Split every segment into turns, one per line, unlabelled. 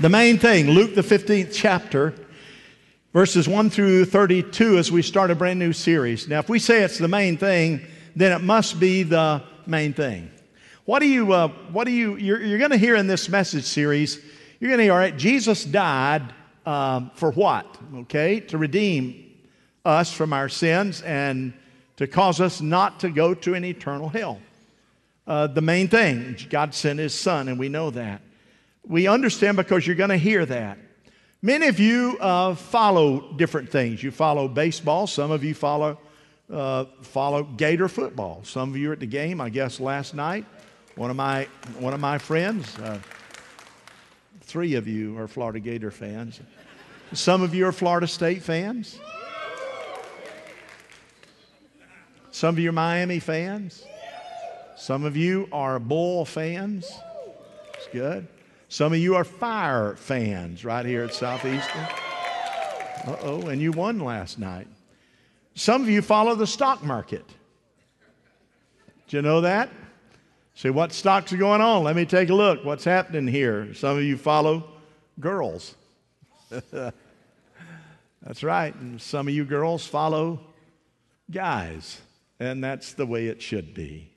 The main thing, Luke the 15th chapter, verses 1 through 32, as we start a brand new series. Now, if we say it's the main thing, then it must be the main thing. What do you, uh, what do you, you're, you're going to hear in this message series, you're going to hear, all right, Jesus died um, for what? Okay, to redeem us from our sins and to cause us not to go to an eternal hell. Uh, the main thing, God sent His Son, and we know that. We understand because you're going to hear that. Many of you uh, follow different things. You follow baseball. Some of you follow uh, follow Gator football. Some of you are at the game, I guess, last night. One of my one of my friends. Uh, three of you are Florida Gator fans. Some of you are Florida State fans. Some of you are Miami fans. Some of you are Bull fans. It's good. Some of you are fire fans right here at Southeastern. Uh oh, and you won last night. Some of you follow the stock market. Do you know that? See what stocks are going on. Let me take a look. What's happening here? Some of you follow girls. that's right. And some of you girls follow guys. And that's the way it should be.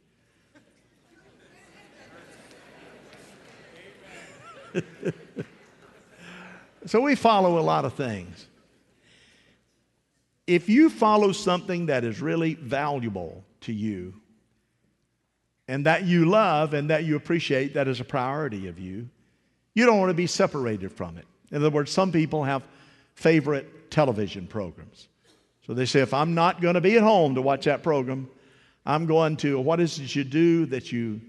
so we follow a lot of things. If you follow something that is really valuable to you and that you love and that you appreciate, that is a priority of you, you don't want to be separated from it. In other words, some people have favorite television programs. So they say, if I'm not going to be at home to watch that program, I'm going to, what is it you do that you,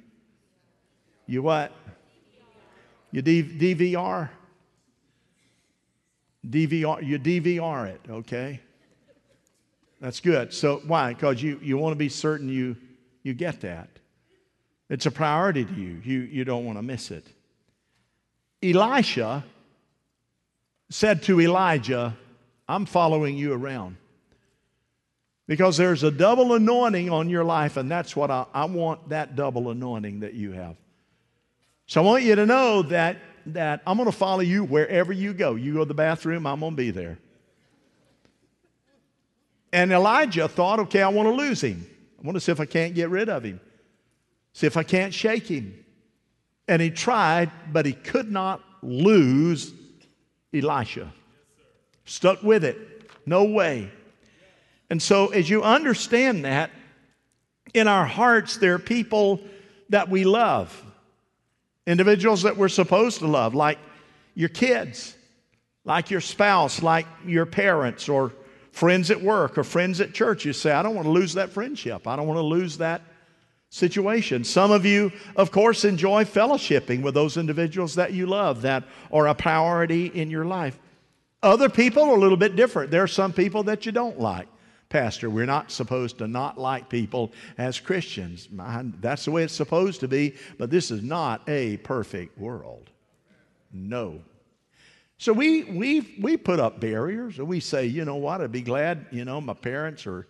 you what? You DVR? DVR, you DVR it, okay? That's good. So why? Because you, you want to be certain you, you get that. It's a priority to you. You, you don't want to miss it. Elisha said to Elijah, I'm following you around. Because there's a double anointing on your life, and that's what I, I want that double anointing that you have. So I want you to know that, that I'm going to follow you wherever you go. You go to the bathroom, I'm going to be there. And Elijah thought, okay, I want to lose him. I want to see if I can't get rid of him, see if I can't shake him. And he tried, but he could not lose Elisha. Stuck with it. No way. And so, as you understand that, in our hearts, there are people that we love. Individuals that we're supposed to love, like your kids, like your spouse, like your parents, or friends at work or friends at church. You say, I don't want to lose that friendship. I don't want to lose that situation. Some of you, of course, enjoy fellowshipping with those individuals that you love that are a priority in your life. Other people are a little bit different. There are some people that you don't like. Pastor, we're not supposed to not like people as Christians. That's the way it's supposed to be, but this is not a perfect world. No. So we, we, we put up barriers. And we say, you know what, I'd be glad, you know, my parents or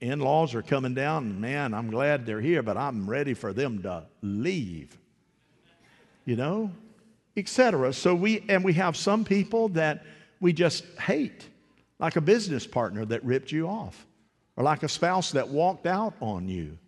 in laws are coming down. Man, I'm glad they're here, but I'm ready for them to leave. You know, etc. So we, and we have some people that we just hate like a business partner that ripped you off, or like a spouse that walked out on you,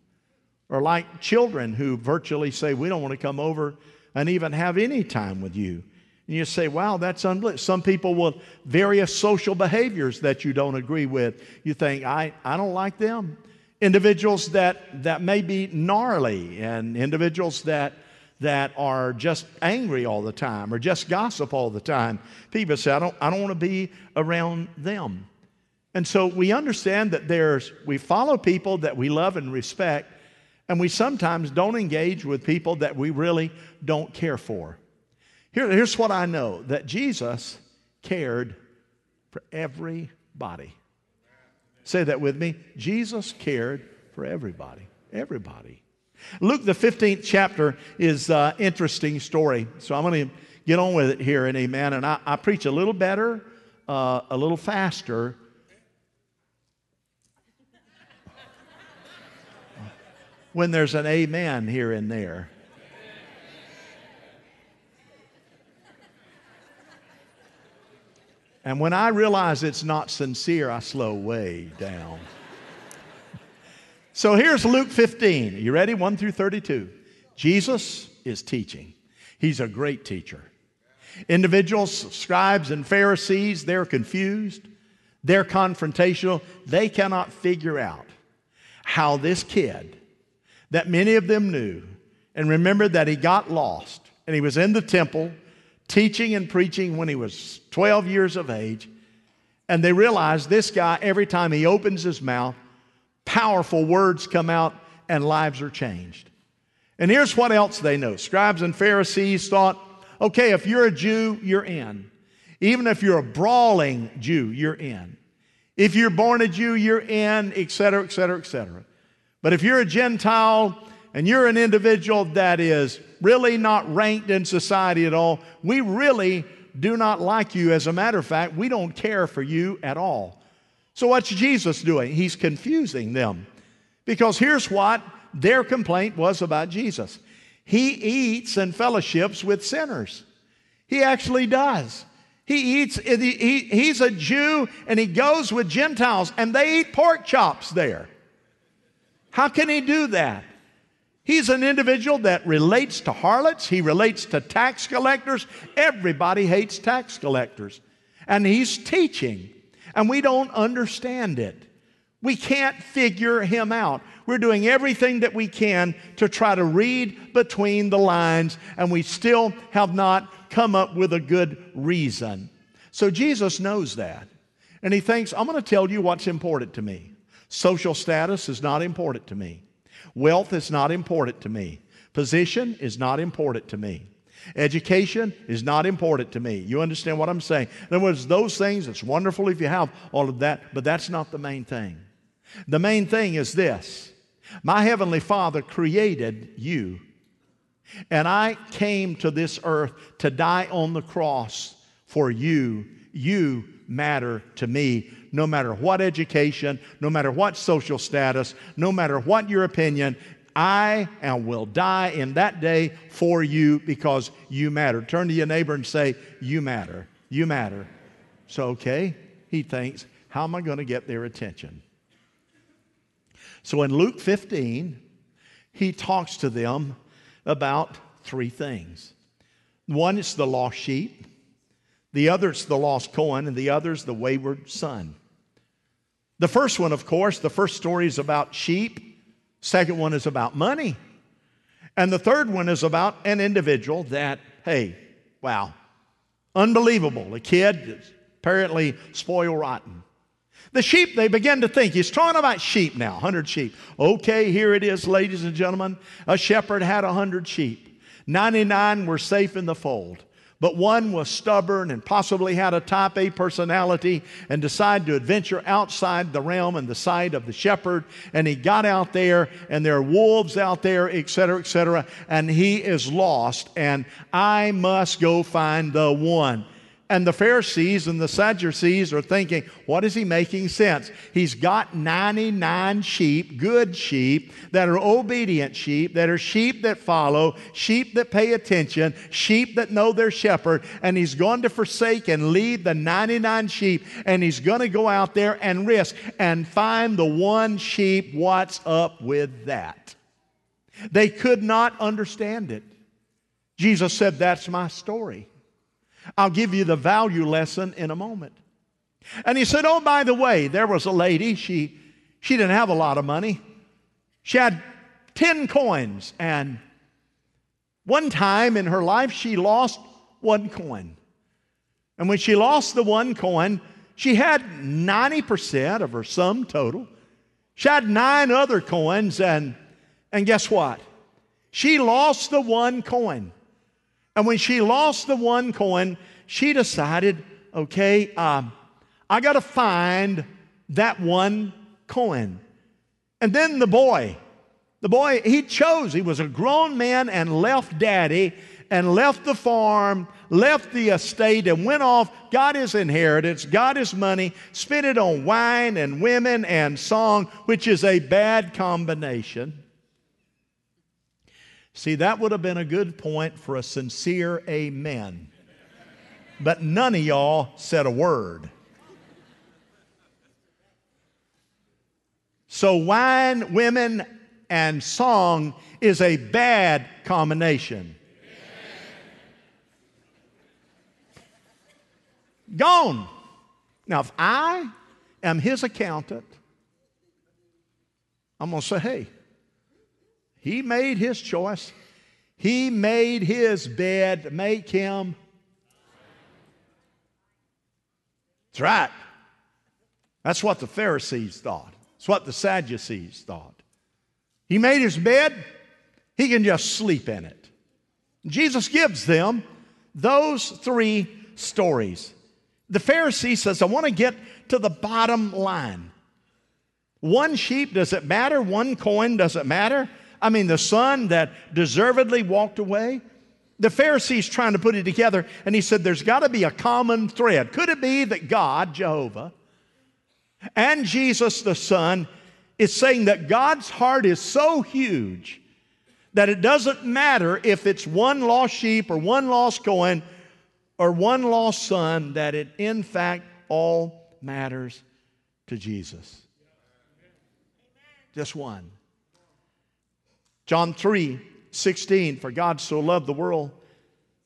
or like children who virtually say, We don't want to come over and even have any time with you. And you say, Wow, that's unbelievable. Some people with various social behaviors that you don't agree with, you think, I, I don't like them. Individuals that, that may be gnarly and individuals that that are just angry all the time or just gossip all the time. People say, I don't, I don't want to be around them. And so we understand that there's, we follow people that we love and respect, and we sometimes don't engage with people that we really don't care for. Here, here's what I know that Jesus cared for everybody. Say that with me. Jesus cared for everybody. Everybody. Luke, the 15th chapter, is an interesting story. So I'm going to get on with it here and amen. And I, I preach a little better, uh, a little faster. when there's an amen here and there. And when I realize it's not sincere, I slow way down. So here's Luke 15. Are you ready? 1 through 32. Jesus is teaching. He's a great teacher. Individuals, scribes, and Pharisees, they're confused. They're confrontational. They cannot figure out how this kid, that many of them knew, and remembered that he got lost, and he was in the temple teaching and preaching when he was 12 years of age. And they realized this guy, every time he opens his mouth, powerful words come out and lives are changed. And here's what else they know scribes and Pharisees thought, okay, if you're a Jew, you're in. Even if you're a brawling Jew, you're in. If you're born a Jew, you're in, et cetera, et cetera, et cetera. But if you're a Gentile and you're an individual that is really not ranked in society at all, we really do not like you. As a matter of fact, we don't care for you at all. So, what's Jesus doing? He's confusing them. Because here's what their complaint was about Jesus He eats and fellowships with sinners. He actually does. He eats, he, he's a Jew and he goes with Gentiles and they eat pork chops there. How can he do that? He's an individual that relates to harlots, he relates to tax collectors. Everybody hates tax collectors. And he's teaching, and we don't understand it. We can't figure him out. We're doing everything that we can to try to read between the lines, and we still have not come up with a good reason. So Jesus knows that. And he thinks, I'm going to tell you what's important to me. Social status is not important to me. Wealth is not important to me. Position is not important to me. Education is not important to me. You understand what I'm saying? In other words, those things, it's wonderful if you have all of that, but that's not the main thing. The main thing is this My Heavenly Father created you, and I came to this earth to die on the cross for you. You matter to me no matter what education, no matter what social status, no matter what your opinion. I and will die in that day for you because you matter. Turn to your neighbor and say, You matter. You matter. So, okay, he thinks, How am I going to get their attention? So, in Luke 15, he talks to them about three things. One is the lost sheep, the other is the lost coin, and the other is the wayward son. The first one, of course, the first story is about sheep. Second one is about money. And the third one is about an individual that, hey, wow, unbelievable. A kid apparently spoil rotten. The sheep, they begin to think, he's talking about sheep now, 100 sheep. Okay, here it is, ladies and gentlemen. A shepherd had 100 sheep, 99 were safe in the fold but one was stubborn and possibly had a type A personality and decided to adventure outside the realm and the sight of the shepherd. And he got out there, and there are wolves out there, etc., etc., and he is lost. And I must go find the one. And the Pharisees and the Sadducees are thinking, what is he making sense? He's got 99 sheep, good sheep, that are obedient sheep, that are sheep that follow, sheep that pay attention, sheep that know their shepherd, and he's going to forsake and leave the 99 sheep, and he's going to go out there and risk and find the one sheep. What's up with that? They could not understand it. Jesus said, That's my story. I'll give you the value lesson in a moment. And he said, Oh, by the way, there was a lady, she, she didn't have a lot of money. She had 10 coins, and one time in her life, she lost one coin. And when she lost the one coin, she had 90% of her sum total. She had nine other coins, and, and guess what? She lost the one coin. And when she lost the one coin, she decided, okay, um, I got to find that one coin. And then the boy, the boy, he chose, he was a grown man and left daddy and left the farm, left the estate, and went off, got his inheritance, got his money, spent it on wine and women and song, which is a bad combination. See, that would have been a good point for a sincere amen. but none of y'all said a word. So, wine, women, and song is a bad combination. Gone. Now, if I am his accountant, I'm going to say, hey, he made his choice. He made his bed, make him. That's right. That's what the Pharisees thought. That's what the Sadducees thought. He made his bed, he can just sleep in it. Jesus gives them those three stories. The Pharisee says, I want to get to the bottom line. One sheep, does it matter? One coin, does it matter? I mean, the son that deservedly walked away. The Pharisee's trying to put it together, and he said, There's got to be a common thread. Could it be that God, Jehovah, and Jesus the Son is saying that God's heart is so huge that it doesn't matter if it's one lost sheep or one lost coin or one lost son, that it in fact all matters to Jesus. Just one. John 3 16, for God so loved the world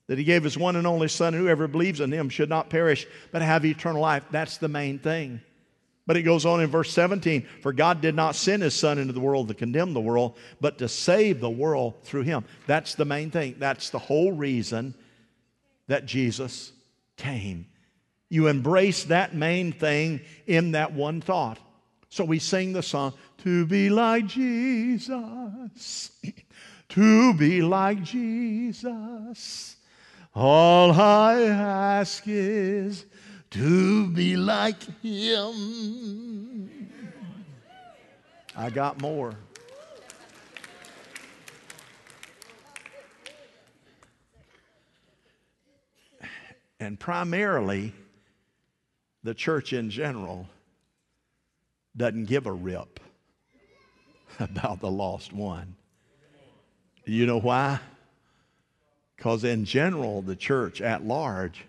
that he gave his one and only Son, whoever believes in him should not perish, but have eternal life. That's the main thing. But it goes on in verse 17 For God did not send his Son into the world to condemn the world, but to save the world through him. That's the main thing. That's the whole reason that Jesus came. You embrace that main thing in that one thought. So we sing the song, To be like Jesus, to be like Jesus. All I ask is to be like Him. I got more. And primarily, the church in general doesn't give a rip about the lost one. You know why? Because in general, the church at large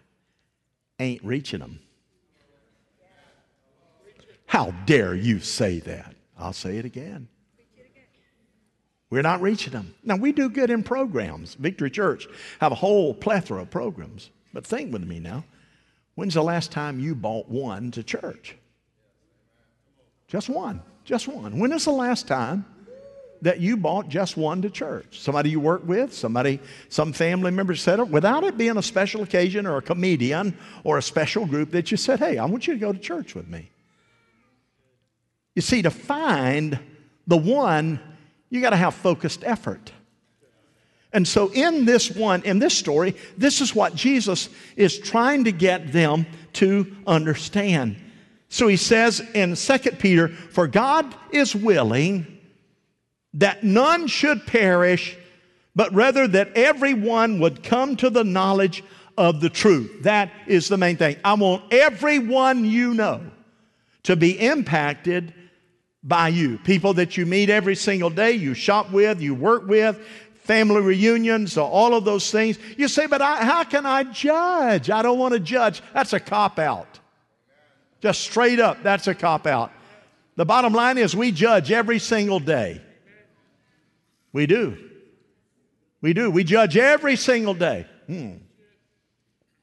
ain't reaching them. How dare you say that? I'll say it again. We're not reaching them. Now, we do good in programs. Victory Church have a whole plethora of programs. But think with me now. When's the last time you bought one to church? Just one. Just one. When is the last time that you bought just one to church? Somebody you work with, somebody, some family member said it, without it being a special occasion or a comedian or a special group that you said, hey, I want you to go to church with me. You see, to find the one, you got to have focused effort. And so, in this one, in this story, this is what Jesus is trying to get them to understand. So he says in 2 Peter, For God is willing that none should perish, but rather that everyone would come to the knowledge of the truth. That is the main thing. I want everyone you know to be impacted by you. People that you meet every single day, you shop with, you work with, family reunions, all of those things. You say, but I, how can I judge? I don't want to judge. That's a cop out. Just straight up, that's a cop out. The bottom line is we judge every single day. We do. We do. We judge every single day. Hmm.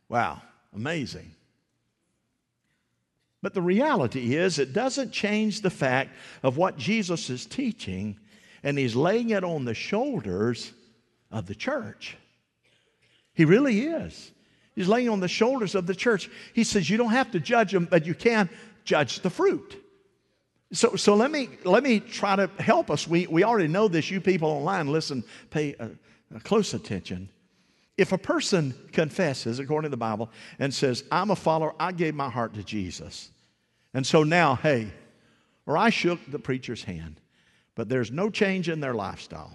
Wow, amazing. But the reality is, it doesn't change the fact of what Jesus is teaching, and he's laying it on the shoulders of the church. He really is. He's laying on the shoulders of the church. He says, You don't have to judge them, but you can judge the fruit. So, so let, me, let me try to help us. We, we already know this. You people online, listen, pay uh, uh, close attention. If a person confesses, according to the Bible, and says, I'm a follower, I gave my heart to Jesus. And so now, hey, or I shook the preacher's hand, but there's no change in their lifestyle,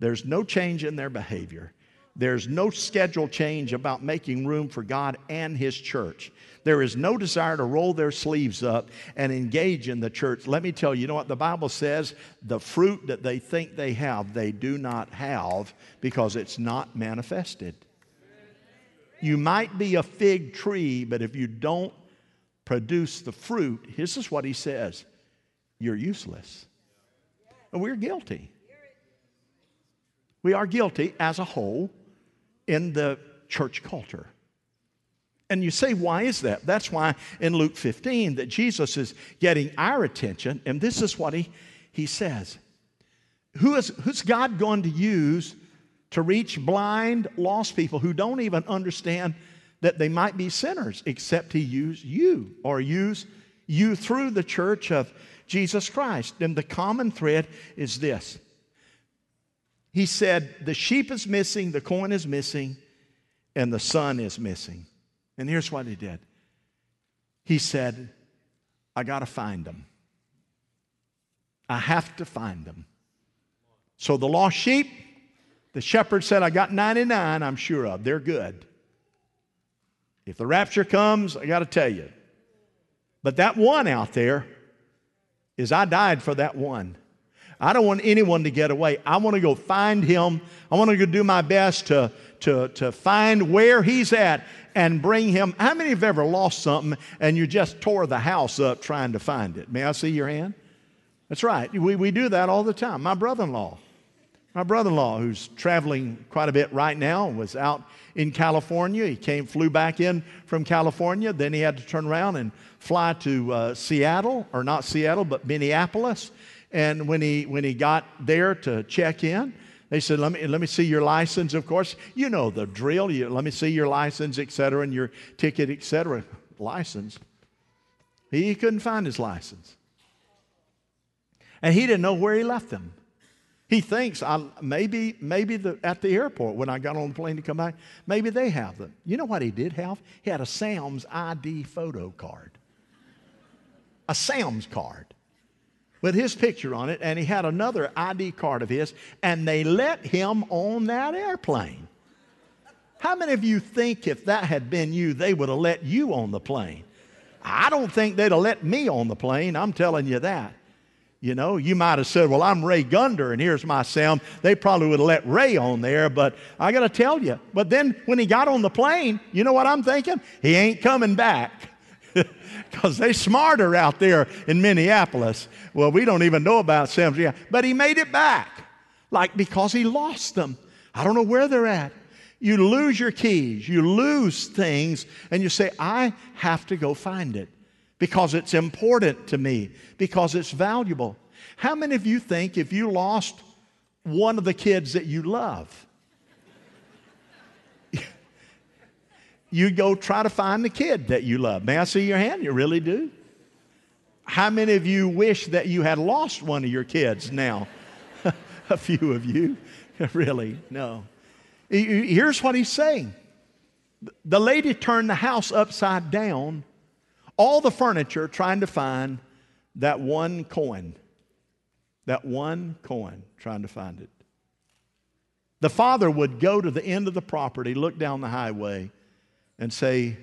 there's no change in their behavior. There's no schedule change about making room for God and His church. There is no desire to roll their sleeves up and engage in the church. Let me tell you, you know what the Bible says? The fruit that they think they have, they do not have because it's not manifested. You might be a fig tree, but if you don't produce the fruit, this is what he says you're useless. We're guilty. We are guilty as a whole in the church culture. And you say, why is that? That's why in Luke 15 that Jesus is getting our attention, and this is what he, he says. Who is, who's God going to use to reach blind, lost people who don't even understand that they might be sinners, except He use you or use you through the church of Jesus Christ? And the common thread is this He said, The sheep is missing, the coin is missing, and the son is missing. And here's what he did He said, I got to find them. I have to find them. So the lost sheep, the shepherd said, I got 99, I'm sure of. They're good. If the rapture comes, I got to tell you. But that one out there is I died for that one. I don't want anyone to get away. I want to go find him. I want to go do my best to, to, to find where he's at and bring him. How many have ever lost something and you just tore the house up trying to find it? May I see your hand? That's right. We, we do that all the time. My brother in law, my brother in law, who's traveling quite a bit right now, was out in California. He came, flew back in from California. Then he had to turn around and fly to uh, Seattle, or not Seattle, but Minneapolis. And when he, when he got there to check in, they said, let me, let me see your license, of course. You know the drill. You, let me see your license, et cetera, and your ticket, et cetera. License. He couldn't find his license. And he didn't know where he left them. He thinks I, maybe, maybe the, at the airport when I got on the plane to come back, maybe they have them. You know what he did have? He had a Sam's ID photo card. A Sam's card with his picture on it, and he had another ID card of his, and they let him on that airplane. How many of you think if that had been you, they would have let you on the plane? I don't think they'd have let me on the plane, I'm telling you that. You know, you might have said, Well, I'm Ray Gunder and here's my Sam. They probably would have let Ray on there, but I got to tell you. But then when he got on the plane, you know what I'm thinking? He ain't coming back because they smarter out there in Minneapolis. Well, we don't even know about Sam's, yeah, but he made it back, like because he lost them. I don't know where they're at. You lose your keys, you lose things, and you say, I have to go find it because it's important to me, because it's valuable. How many of you think if you lost one of the kids that you love, you go try to find the kid that you love. May I see your hand? You really do? How many of you wish that you had lost one of your kids now? A few of you. really? No. Here's what he's saying the lady turned the house upside down, all the furniture, trying to find that one coin. That one coin, trying to find it. The father would go to the end of the property, look down the highway, and say,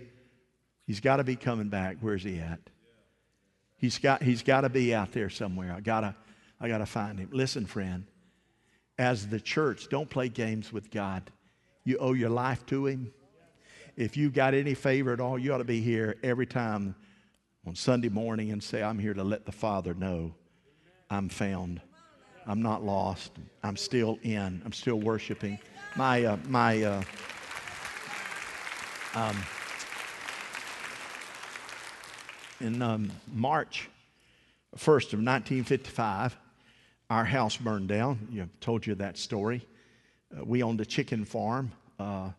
He's got to be coming back. Where's he at? He's got, he's got to be out there somewhere. I gotta, I gotta find him. Listen, friend, as the church, don't play games with God. You owe your life to him. If you've got any favor at all, you ought to be here every time on Sunday morning and say, I'm here to let the Father know I'm found. I'm not lost. I'm still in. I'm still worshiping. My, uh, my, uh, um, in um, March 1st of 1955, our house burned down. You told you that story. Uh, we owned a chicken farm, uh, a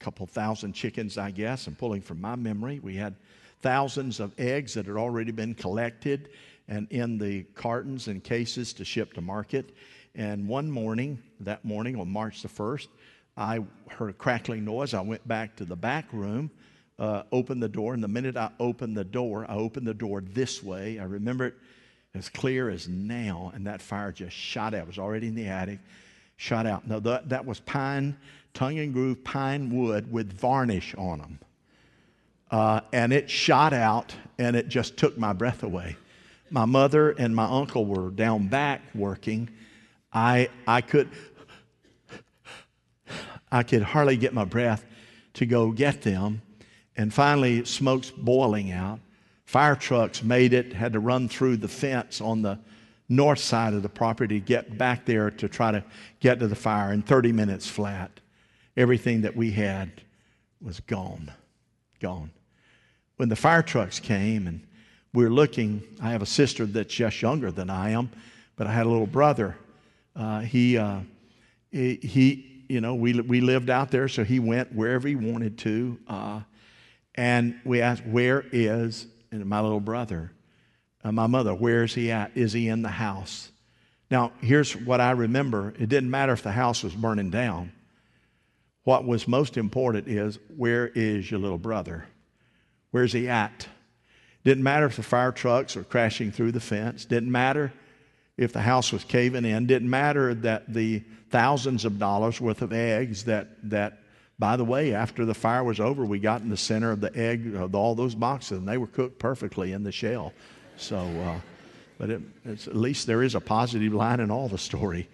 couple thousand chickens, I guess. I'm pulling from my memory. We had thousands of eggs that had already been collected and in the cartons and cases to ship to market. And one morning, that morning on March the 1st, I heard a crackling noise. I went back to the back room, uh, opened the door, and the minute I opened the door, I opened the door this way. I remember it as clear as now, and that fire just shot out. It was already in the attic, shot out. Now, that, that was pine, tongue and groove pine wood with varnish on them. Uh, and it shot out, and it just took my breath away. My mother and my uncle were down back working. I, I could, I could hardly get my breath to go get them. And finally, smoke's boiling out. Fire trucks made it, had to run through the fence on the north side of the property to get back there to try to get to the fire in 30 minutes flat. Everything that we had was gone. Gone. When the fire trucks came and we're looking, I have a sister that's just younger than I am, but I had a little brother. Uh, he, uh, he, you know, we, we lived out there, so he went wherever he wanted to. Uh, and we asked, Where is my little brother? Uh, my mother, where is he at? Is he in the house? Now, here's what I remember it didn't matter if the house was burning down. What was most important is, Where is your little brother? Where's he at? Didn't matter if the fire trucks were crashing through the fence. Didn't matter if the house was caving in. Didn't matter that the thousands of dollars worth of eggs that, that by the way, after the fire was over, we got in the center of the egg of all those boxes, and they were cooked perfectly in the shell. So, uh, but it, at least there is a positive line in all the story.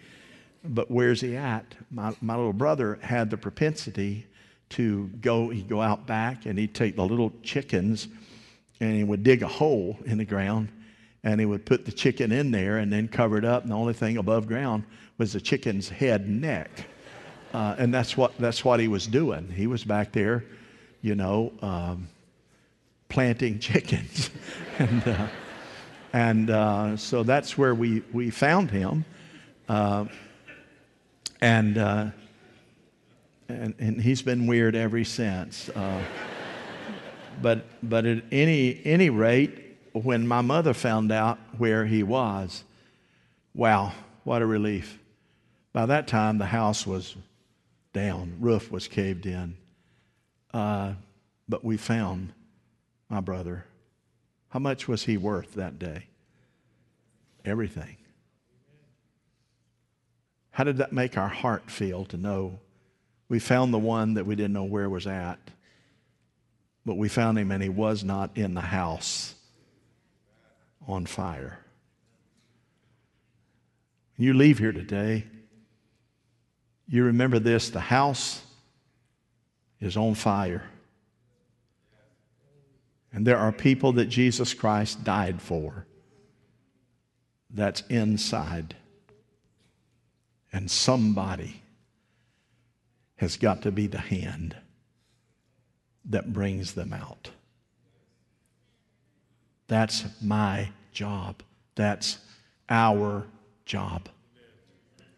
But where's he at? My, my little brother had the propensity to go, he'd go out back and he'd take the little chickens and he would dig a hole in the ground and he would put the chicken in there and then cover it up. And the only thing above ground was the chicken's head and neck. Uh, and that's what, that's what he was doing. He was back there, you know, um, planting chickens. and uh, and uh, so that's where we, we found him. Uh, and, uh, and, and he's been weird ever since. Uh, but, but at any, any rate, when my mother found out where he was, wow, what a relief. By that time, the house was down, roof was caved in. Uh, but we found my brother. How much was he worth that day? Everything. How did that make our heart feel to know we found the one that we didn't know where was at, but we found him and he was not in the house on fire? You leave here today, you remember this the house is on fire. And there are people that Jesus Christ died for that's inside. And somebody has got to be the hand that brings them out. That's my job. That's our job.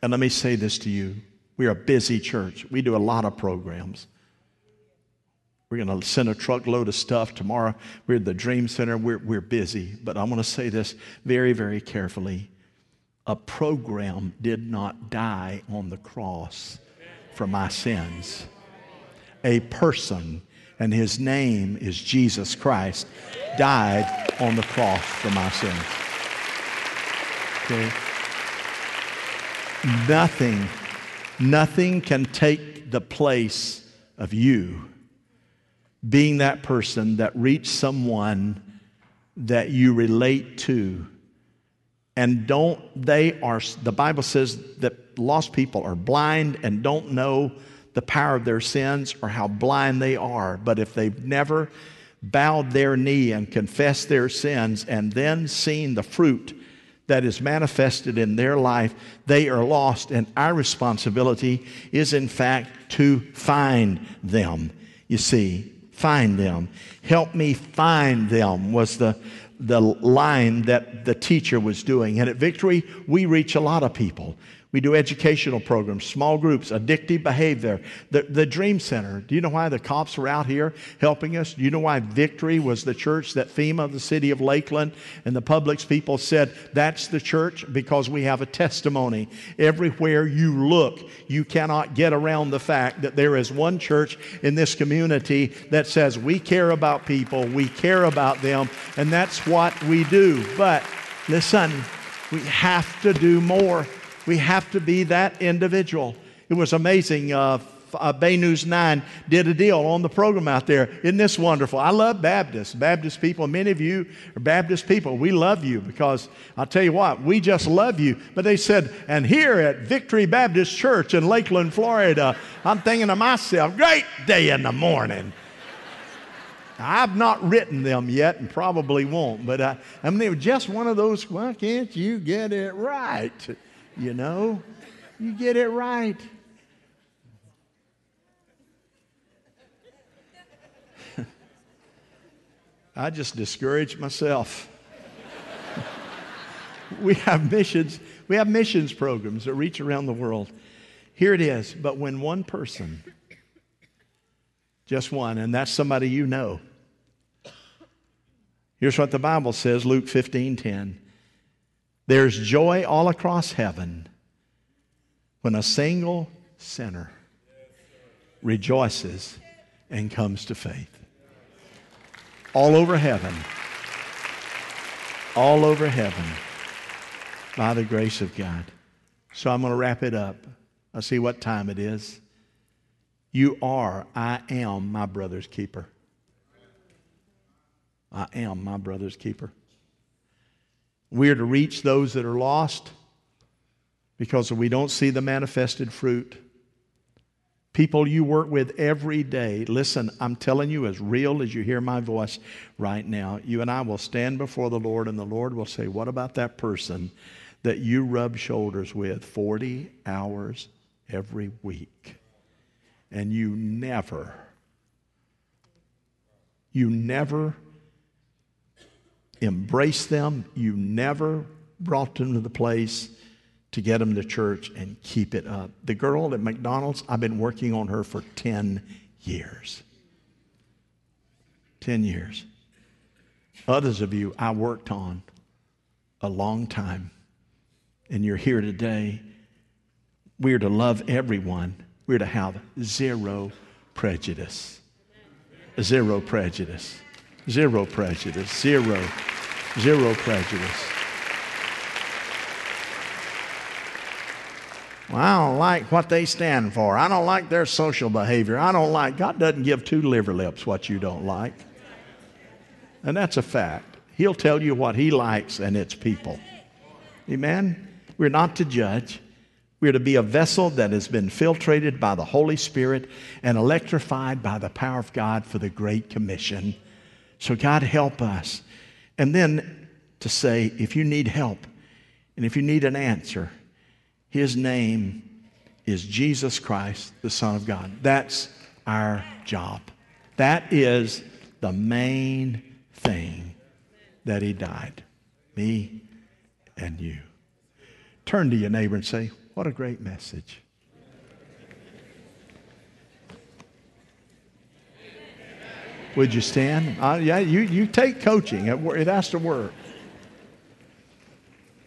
And let me say this to you. We're a busy church. We do a lot of programs. We're going to send a truckload of stuff tomorrow. We're at the Dream Center. We're, we're busy. But I want to say this very, very carefully. A program did not die on the cross for my sins. A person, and his name is Jesus Christ, died on the cross for my sins. Okay? Nothing, nothing can take the place of you being that person that reached someone that you relate to. And don't, they are, the Bible says that lost people are blind and don't know the power of their sins or how blind they are. But if they've never bowed their knee and confessed their sins and then seen the fruit that is manifested in their life, they are lost. And our responsibility is, in fact, to find them. You see, find them. Help me find them was the, the line that the teacher was doing. And at Victory, we reach a lot of people. We do educational programs, small groups, addictive behavior. The, the Dream Center. Do you know why the cops were out here helping us? Do you know why Victory was the church that FEMA, the city of Lakeland, and the public's people said, that's the church? Because we have a testimony. Everywhere you look, you cannot get around the fact that there is one church in this community that says, we care about people, we care about them, and that's what we do. But listen, we have to do more. We have to be that individual. It was amazing. Uh, uh, Bay News 9 did a deal on the program out there. Isn't this wonderful? I love Baptists, Baptist people. Many of you are Baptist people. We love you because I'll tell you what, we just love you. But they said, and here at Victory Baptist Church in Lakeland, Florida, I'm thinking to myself, great day in the morning. I've not written them yet and probably won't, but I, I mean, just one of those, why can't you get it right? You know, you get it right. I just discouraged myself. we have missions, we have missions programs that reach around the world. Here it is, but when one person just one, and that's somebody you know. Here's what the Bible says, Luke 15 10. There's joy all across heaven when a single sinner rejoices and comes to faith. All over heaven. All over heaven by the grace of God. So I'm going to wrap it up. I see what time it is. You are, I am my brother's keeper. I am my brother's keeper. We are to reach those that are lost because we don't see the manifested fruit. People you work with every day, listen, I'm telling you, as real as you hear my voice right now, you and I will stand before the Lord, and the Lord will say, What about that person that you rub shoulders with 40 hours every week? and you never, you never embraced them, you never brought them to the place to get them to church and keep it up. The girl at McDonald's, I've been working on her for 10 years. 10 years. Others of you I worked on a long time, and you're here today. We are to love everyone we're to have zero prejudice. Zero prejudice. Zero prejudice. Zero. Zero prejudice. Well, I don't like what they stand for. I don't like their social behavior. I don't like, God doesn't give two liver lips what you don't like. And that's a fact. He'll tell you what He likes, and it's people. Amen? We're not to judge. We are to be a vessel that has been filtrated by the Holy Spirit and electrified by the power of God for the Great Commission. So, God, help us. And then to say, if you need help and if you need an answer, His name is Jesus Christ, the Son of God. That's our job. That is the main thing that He died. Me and you. Turn to your neighbor and say, what a great message. Would you stand? Uh, yeah, you, you take coaching. It, it has to work.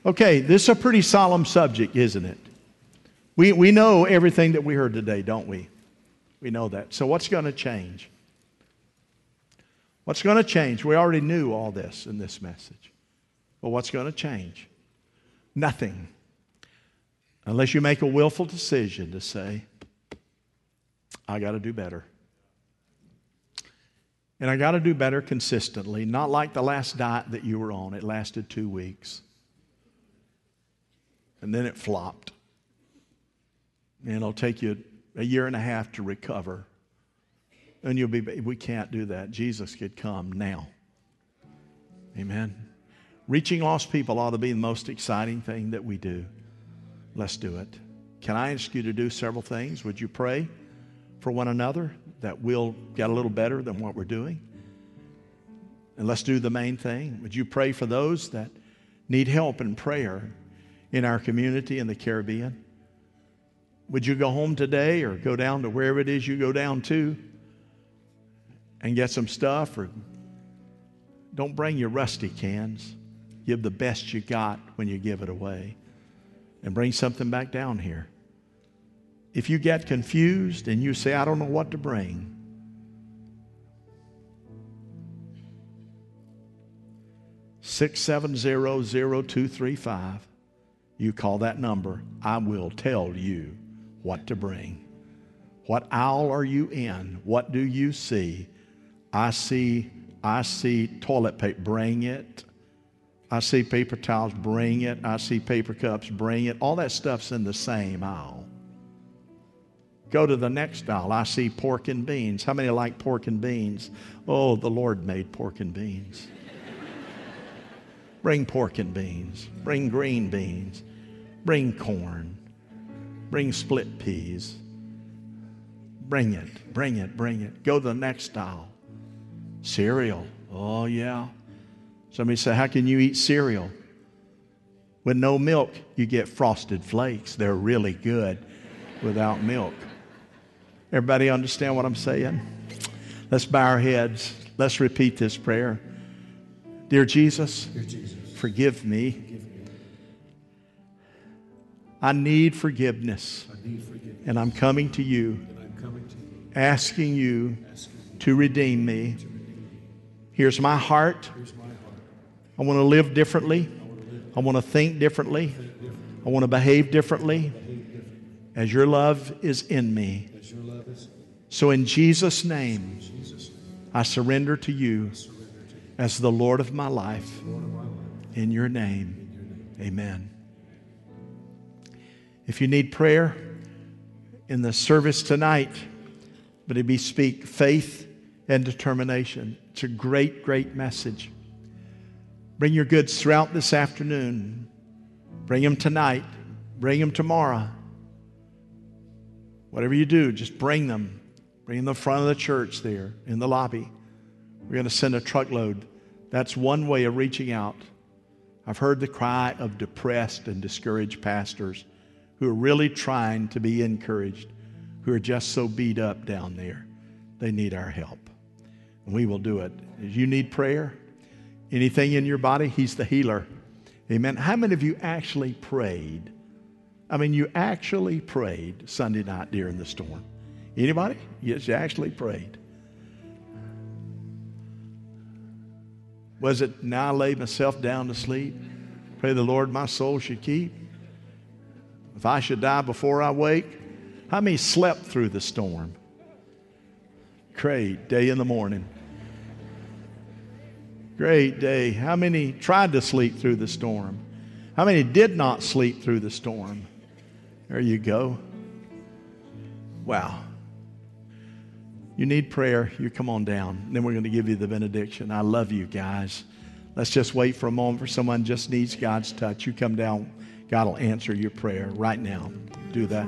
Okay, this is a pretty solemn subject, isn't it? We, we know everything that we heard today, don't we? We know that. So, what's going to change? What's going to change? We already knew all this in this message. But what's going to change? Nothing. Unless you make a willful decision to say, I got to do better. And I got to do better consistently, not like the last diet that you were on. It lasted two weeks. And then it flopped. And it'll take you a year and a half to recover. And you'll be, we can't do that. Jesus could come now. Amen. Reaching lost people ought to be the most exciting thing that we do. Let's do it. Can I ask you to do several things? Would you pray for one another that we'll get a little better than what we're doing? And let's do the main thing. Would you pray for those that need help and prayer in our community in the Caribbean? Would you go home today or go down to wherever it is you go down to and get some stuff? Or don't bring your rusty cans. Give the best you got when you give it away and bring something back down here. If you get confused and you say, I don't know what to bring, Six seven zero zero two three five. You call that number. I will tell you what to bring. What aisle are you in? What do you see? I see, I see toilet paper. Bring it. I see paper towels. Bring it. I see paper cups. Bring it. All that stuff's in the same aisle. Go to the next aisle. I see pork and beans. How many like pork and beans? Oh, the Lord made pork and beans. Bring pork and beans. Bring green beans. Bring corn. Bring split peas. Bring it, bring it, bring it. Go to the next aisle. Cereal. Oh, yeah. Somebody say, How can you eat cereal? With no milk, you get frosted flakes. They're really good without milk. Everybody understand what I'm saying? Let's bow our heads. Let's repeat this prayer. Dear Jesus,
Dear Jesus,
forgive me.
forgive me.
I need forgiveness,
I need forgiveness.
and I'm coming to you,
coming to you,
asking you
asking
to redeem me.
to redeem.
Here's my heart.
Here's my heart.
I want to live differently.
I want to
think differently. I want to behave differently, as your love is in me.
as your love is
So, in Jesus' name. I surrender to you as the Lord of my life. In your name, amen. If you need prayer in the service tonight, but it be speak faith and determination. It's a great, great message. Bring your goods throughout this afternoon. Bring them tonight. Bring them tomorrow. Whatever you do, just bring them. Bring the front of the church there in the lobby. We're going to send a truckload. That's one way of reaching out. I've heard the cry of depressed and discouraged pastors who are really trying to be encouraged, who are just so beat up down there. They need our help. And we will do it. If you need prayer, anything in your body, He's the healer. Amen. How many of you actually prayed? I mean, you actually prayed Sunday night during the storm. Anybody? Yes, you actually prayed. Was it now I lay myself down to sleep? Pray the Lord my soul should keep. If I should die before I wake, how many slept through the storm? Great day in the morning. Great day. How many tried to sleep through the storm? How many did not sleep through the storm? There you go. Wow. You need prayer, you come on down. Then we're going to give you the benediction. I love you guys. Let's just wait for a moment for someone just needs God's touch. You come down, God will answer your prayer right now. Do that.